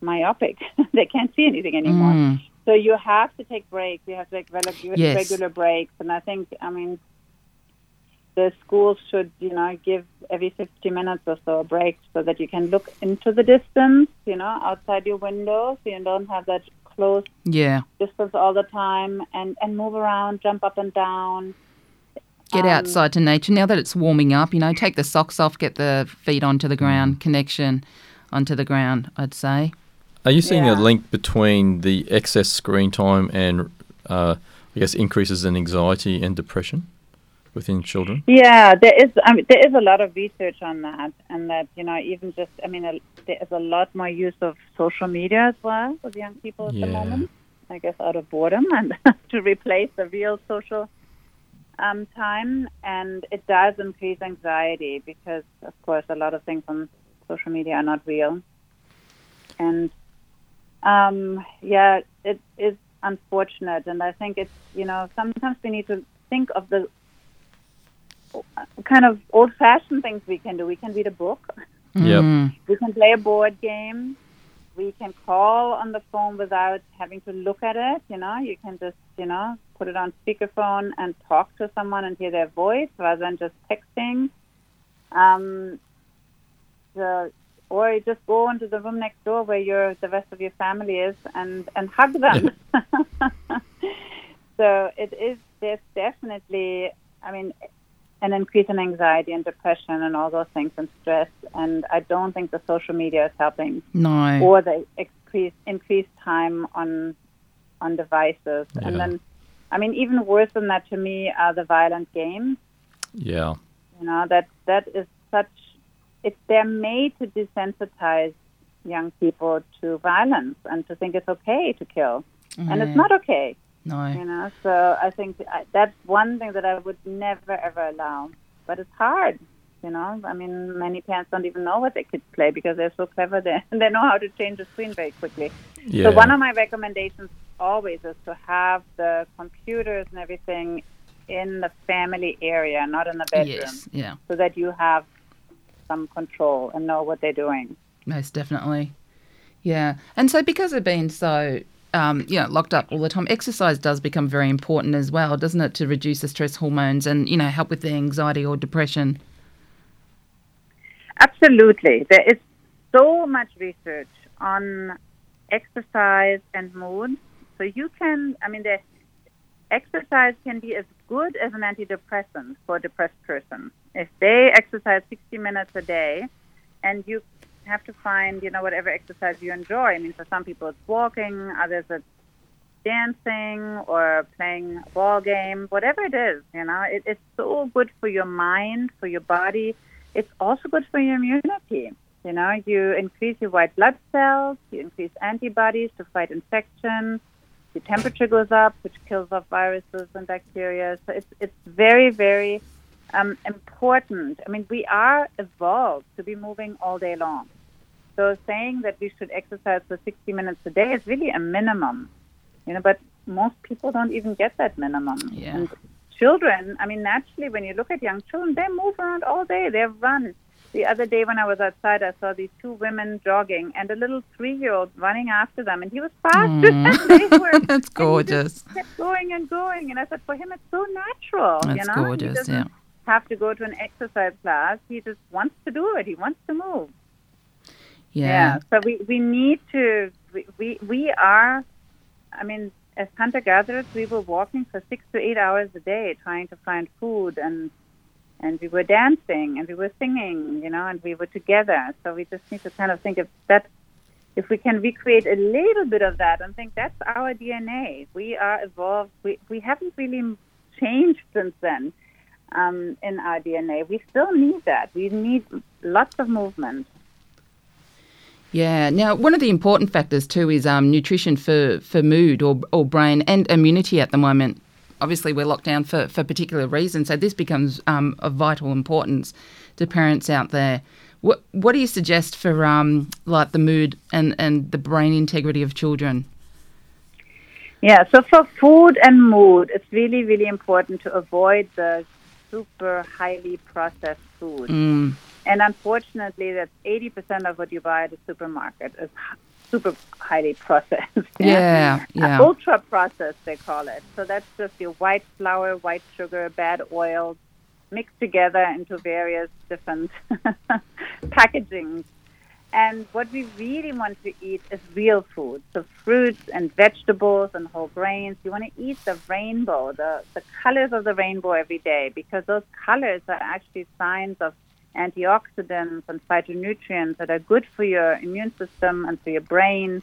myopic. they can't see anything anymore. Mm. So you have to take breaks. You have to take rel- Yes. regular breaks. And I think, I mean, the schools should, you know, give every 50 minutes or so a break so that you can look into the distance, you know, outside your window, so you don't have that close Yeah. distance all the time, and and move around, jump up and down. Get Um, outside to nature. Now that it's warming up, you know, take the socks off, get the feet onto the ground, connection onto the ground, I'd say. Are you seeing a link between the excess screen time and, uh, I guess, increases in anxiety and depression within children? Yeah, there is. I mean, there is a lot of research on that, and that you know, even just, I mean, a, there is a lot more use of social media as well with young people at Yeah. the moment. I guess out of boredom and to replace the real social um, time, and it does increase anxiety because, of course, a lot of things on social media are not real, and um, yeah, it is unfortunate, and I think it's you know sometimes we need to think of the kind of old-fashioned things we can do. We can read a book. Yep. Mm. We can play a board game. We can call on the phone without having to look at it. You know, you can just you know put it on speakerphone and talk to someone and hear their voice rather than just texting. Um, the, or you just go into the room next door where your the rest of your family is and and hug them. so it is. There's definitely. I mean, an increase in anxiety and depression and all those things and stress. And I don't think the social media is helping, No. or the increased increased time on on devices. Yeah. And then, I mean, even worse than that to me are the violent games. Yeah. You know that that is such. It's they're made to desensitize young people to violence and to think it's okay to kill, and it's not okay. No. You know, so I think that's one thing that I would never ever allow. But it's hard. You know, I mean, many parents don't even know what their kids play because they're so clever. They they know how to change the screen very quickly. Yeah. So one of my recommendations always is to have the computers and everything in the family area, not in the bedroom, Yes. Yeah. so that you have some control and know what they're doing. Most definitely. Yeah. And so because of being so um, you know, locked up all the time, exercise does become very important as well, doesn't it, to reduce the stress hormones and, you know, help with the anxiety or depression. Absolutely. There is so much research on exercise and mood. So you can, I mean, the exercise can be as good as an antidepressant for a depressed person. If they exercise 60 minutes a day and you have to find, you know, whatever exercise you enjoy. I mean, for some people it's walking, others it's dancing or playing a ball game, whatever it is, you know, it, it's so good for your mind, for your body. It's also good for your immunity. You know, you increase your white blood cells, you increase antibodies to fight infection, your temperature goes up, which kills off viruses and bacteria. So it's, it's very, very um, important. I mean, we are evolved to be moving all day long. So saying that we should exercise for 60 minutes a day is really a minimum, you know, but most people don't even get that minimum. Yeah. And children, I mean, naturally, when you look at young children, they move around all day, they run. The other day when I was outside, I saw these two women jogging and a little three-year-old running after them, and he was faster mm. than they were. That's gorgeous. just kept going and going, and I said, for him, it's so natural. you That's know? He gorgeous, doesn't yeah. have to go to an exercise class. He just wants to do it. He wants to move. Yeah. So we, we need to, we, we, we are, I mean, as hunter gatherers, we were walking for six to eight hours a day trying to find food and and we were dancing and we were singing, you know, and we were together. So we just need to kind of think of that. If we can recreate a little bit of that and think that's our DNA, we are evolved. We we haven't really changed since then um, in our DNA. We still need that. We need lots of movement. Yeah. Now, one of the important factors too is um, nutrition for, for mood or, or brain and immunity at the moment. Obviously, we're locked down for, for particular reasons, so this becomes um, of vital importance to parents out there. What What do you suggest for um, like the mood and, and the brain integrity of children? Yeah, so for food and mood, it's really, really important to avoid the super highly processed food. Mm, And unfortunately, that's 80% of what you buy at the supermarket is super highly processed. yeah, yeah. Ultra processed, they call it. So that's just your white flour, white sugar, bad oils, mixed together into various different packaging. And what we really want to eat is real food, so fruits and vegetables and whole grains. You want to eat the rainbow, the, the colors of the rainbow every day, because those colors are actually signs of antioxidants and phytonutrients that are good for your immune system and for your brain.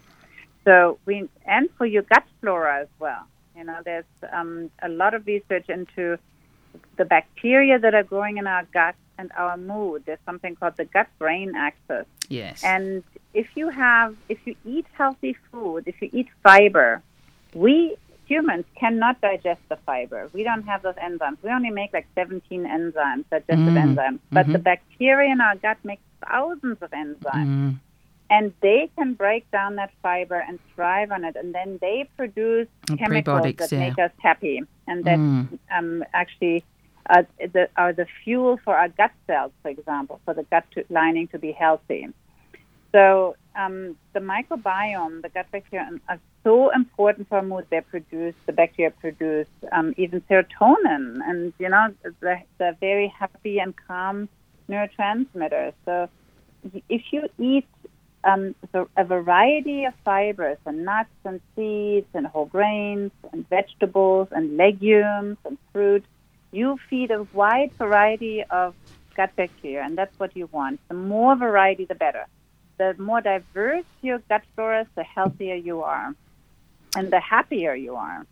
So we and for your gut flora as well. You know, there's um, a lot of research into the bacteria that are growing in our gut and our mood. There's something called the gut-brain axis. Yes. And if you have, if you eat healthy food, if you eat fiber, we humans cannot digest the fiber. We don't have those enzymes. We only make like 17 enzymes, digestive Mm. enzymes. But Mhm. the bacteria in our gut make thousands of enzymes. Mm. And they can break down that fiber and thrive on it. And then they produce And chemicals that yeah. make us happy and that Mm. um, actually are the, are the fuel for our gut cells, for example, for the gut to, lining to be healthy. So um, the microbiome, the gut bacteria, are so important for mood. They produce the bacteria produce um, even serotonin, and you know the, the very happy and calm neurotransmitters. So if you eat um, a variety of fibers and nuts and seeds and whole grains and vegetables and legumes and fruit, you feed a wide variety of gut bacteria, and that's what you want. The more variety, the better. The more diverse your gut flora is, the healthier you are, and the happier you are.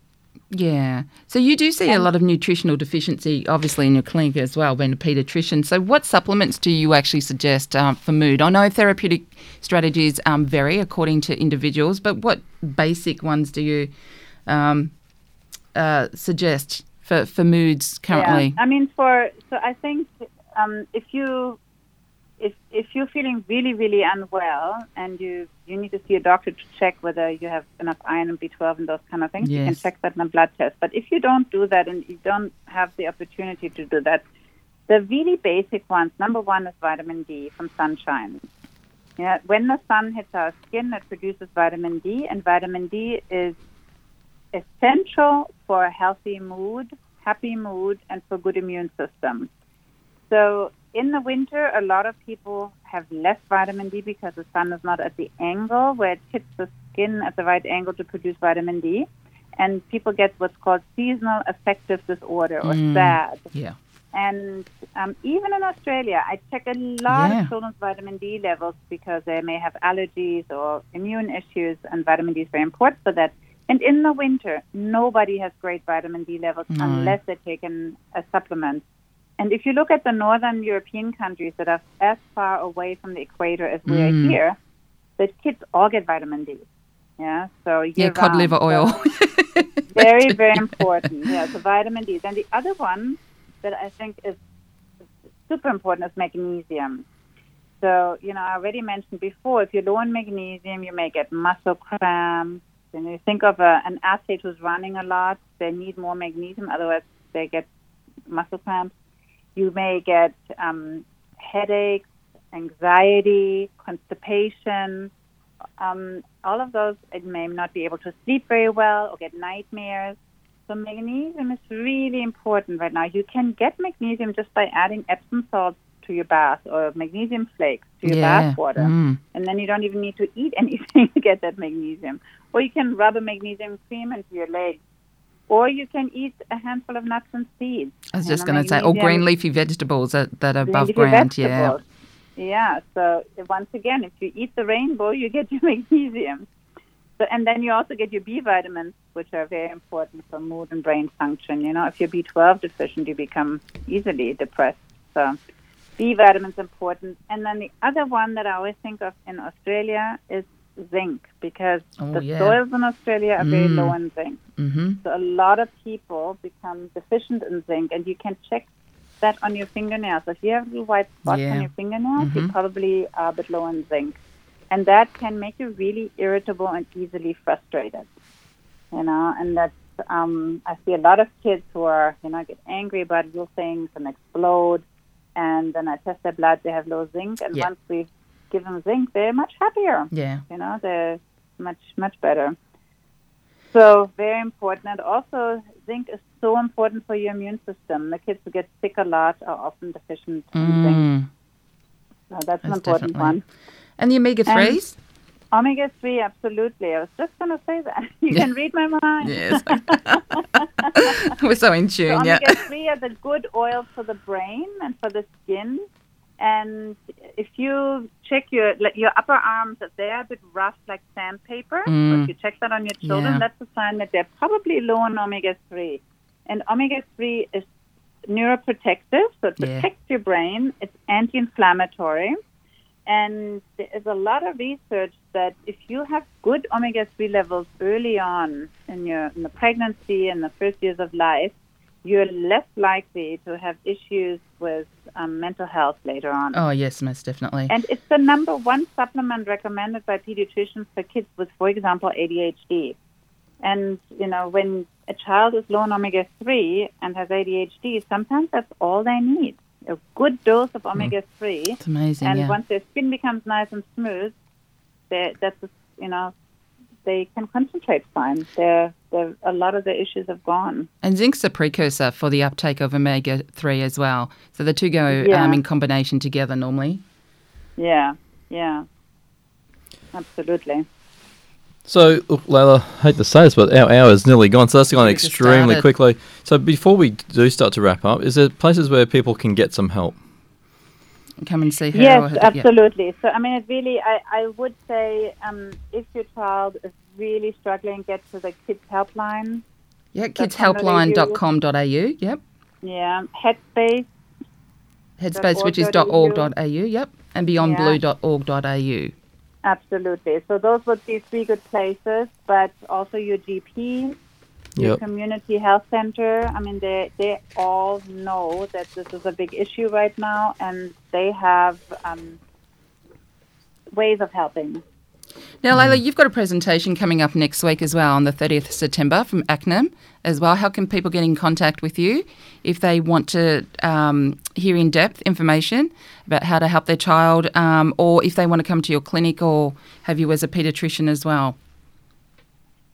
Yeah. So you do see a lot of nutritional deficiency, obviously, in your clinic as well, being a paediatrician. So what supplements do you actually suggest um, for mood? I know therapeutic strategies um, vary according to individuals, but what basic ones do you um, uh, suggest for, for moods currently? Yeah. I mean, for so I think um, if you if if you're feeling really really unwell and you you need to see a doctor to check whether you have enough iron and B12 and those kind of things, you can check that in a blood test. But if you don't do that and you don't have the opportunity to do that, the really basic ones. Number one is vitamin D from sunshine. Yeah, when the sun hits our skin, it produces vitamin D, and vitamin D is essential for a healthy mood, happy mood, and for good immune system. So in the winter, a lot of people have less vitamin D because the sun is not at the angle where it hits the skin at the right angle to produce vitamin D. And people get what's called seasonal affective disorder or Mm. SAD. Yeah. And um, even in Australia, I check a lot Yeah. of children's vitamin D levels because they may have allergies or immune issues, and vitamin D is very important for that. And in the winter, nobody has great vitamin D levels unless they're taking a supplement. And if you look at the northern European countries that are as far away from the equator as we are Mm. here, the kids all get vitamin D. Yeah, so Yeah, cod round. liver So- oil. very, very important. Yeah, so vitamin D. Then the other one that I think is super important is magnesium. So, you know, I already mentioned before, if you're low in magnesium, you may get muscle cramps. And you think of a, an athlete who's running a lot, they need more magnesium, otherwise they get muscle cramps. You may get um, headaches, anxiety, constipation, um, all of those, it may not be able to sleep very well or get nightmares. So magnesium is really important right now. You can get magnesium just by adding Epsom salts to your bath or magnesium flakes to your yeah. bath water. Mm. And then you don't even need to eat anything to get that magnesium. Or you can rub a magnesium cream into your legs. Or you can eat a handful of nuts and seeds. I was just going to say, or green leafy vegetables that, that are above ground. Yeah. Yeah. So once again, if you eat the rainbow, you get your magnesium. So, and then you also get your B vitamins, which are very important for mood and brain function. You know, if you're B12 deficient, you become easily depressed. So B vitamins important. And then the other one that I always think of in Australia is zinc, because Oh, the yeah. soils in Australia are very Mm. low in zinc. hmm So a lot of people become deficient in zinc, and you can check that on your fingernails. If you have little white spots Yeah. on your fingernails, you Mhm. probably are a bit low in zinc, and that can make you really irritable and easily frustrated. You know, and that's um, I see a lot of kids who are you know get angry about little things and explode, and then I test their blood; they have low zinc, and Yeah. once we give them zinc, they're much happier Yeah. you know they're much much better so very important and also zinc is so important for your immune system. The kids who get sick a lot are often deficient in zinc. Mm, So that's, an important definitely- one. and the omega threes. Omega 3, absolutely. I was just going to say that. You Yeah. can read my mind. Yes. We're so in So tune. Yeah. omega 3 are the good oils for the brain and for the skin. And if you check your like your upper arms, if they're a bit rough like sandpaper, Mm. if you check that on your children, Yeah. that's a sign that they're probably low in omega 3. And omega 3 is neuroprotective, so it Yeah. protects your brain. It's anti-inflammatory. And there is a lot of research that if you have good omega 3 levels early on in your in the pregnancy and the first years of life, you're less likely to have issues with um, mental health later on. Oh yes, most definitely. And it's the number one supplement recommended by pediatricians for kids with, for example, ADHD. And, you know, when a child is low in omega 3 and has ADHD, sometimes that's all they need a good dose of omega 3. It's amazing. And yeah. once their skin becomes nice and smooth, that's you know they can concentrate fine. They're, they're, a lot of the issues have gone. And zinc's a precursor for the uptake of omega 3 as well. So the two go Yeah. um, in combination together normally. Yeah, yeah, absolutely. So, look, Leila, hate to say this, but our hour is nearly gone, so that's gone We extremely started. quickly. So, before we do start to wrap up, is there places where people can get some help? Come and see her. Yes, her- yeah. absolutely. So, I mean, it really, I, I would say um, if your child is really struggling, get to the kids helpline. Yeah, That's under review. kidshelpline.com.au. Yep. Yeah, Headspace. Headspace, which is. .org.au. Yep. And beyondblue.org.au. Absolutely. So those would be three good places, but also your GP, your Yep. community health center. I mean, they they all know that this is a big issue right now, and they have um, ways of helping. Now, Leila, you've got a presentation coming up next week as well on the 30th of September from ACNEM as well. How can people get in contact with you if they want to um, hear in depth information about how to help their child um, or if they want to come to your clinic or have you as a paediatrician as well?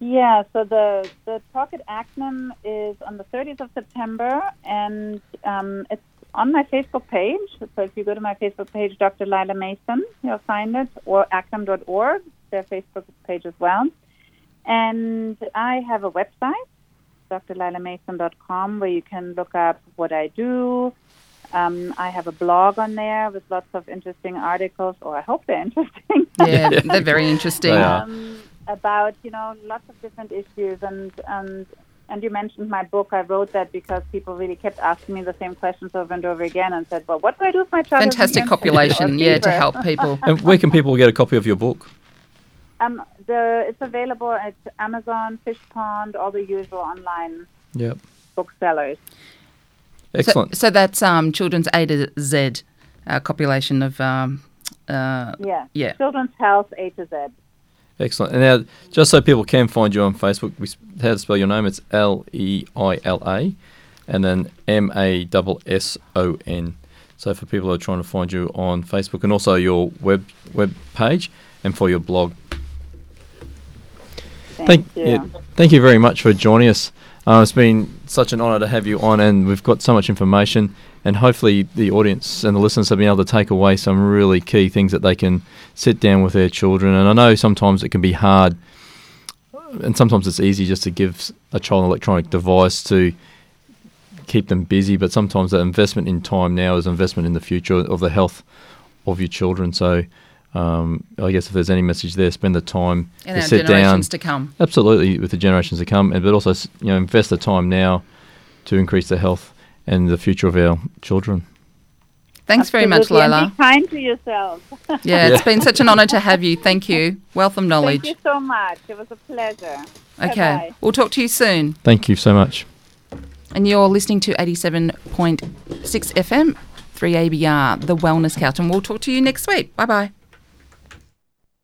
Yeah, so the, the talk at ACNEM is on the 30th of September, and um, it's on my Facebook page. So if you go to my Facebook page, Dr. Leila Masson, you'll find it, or acnem.org, their Facebook page as well. And I have a website, drleilamasson.com, where you can look up what I do. Um, I have a blog on there with lots of interesting articles, or I hope they're interesting. Yeah, they're very interesting. They are. um, about you know lots of different issues and and and you mentioned my book. I wrote that because people really kept asking me the same questions over and over again, and said, "Well, what do I do if my child?" Fantastic ear population, yeah, to help people. And where can people get a copy of your book? Um, the it's available at Amazon, Fish Pond, all the usual online Yep. booksellers. Excellent. So, so that's um, children's A to Z uh, copulation of. Um, uh, Yeah. Yeah. Children's Health A to Z. Excellent. And now, just so people can find you on Facebook, we, how to spell your name? It's L E I L A, and then M A S O N. So for people who are trying to find you on Facebook, and also your web web page, and for your blog. Thank, you. thank you very much for joining us. Uh, it's been such an honour to have you on, and we've got so much information. And hopefully, the audience and the listeners have been able to take away some really key things that they can sit down with their children. And I know sometimes it can be hard, and sometimes it's easy just to give s- a child an electronic device to keep them busy. But sometimes that investment in time now is investment in the future of the health of your children. So. Um, I guess if there's any message there, spend the time and to sit down, to come. Absolutely, with the generations to come, and but also s- you know invest the time now to increase the health and the future of our children. Thanks very much, Absolutely. And be kind to yourself. Yeah, it's been such an honour to have you. Thank you. Wealth of knowledge. Thank you so much. It was a pleasure. Okay, Bye-bye. we'll talk to you soon. Thank you so much. And you're listening to 87.6 FM, 3ABR, The Wellness Couch. And we'll talk to you next week. Bye bye.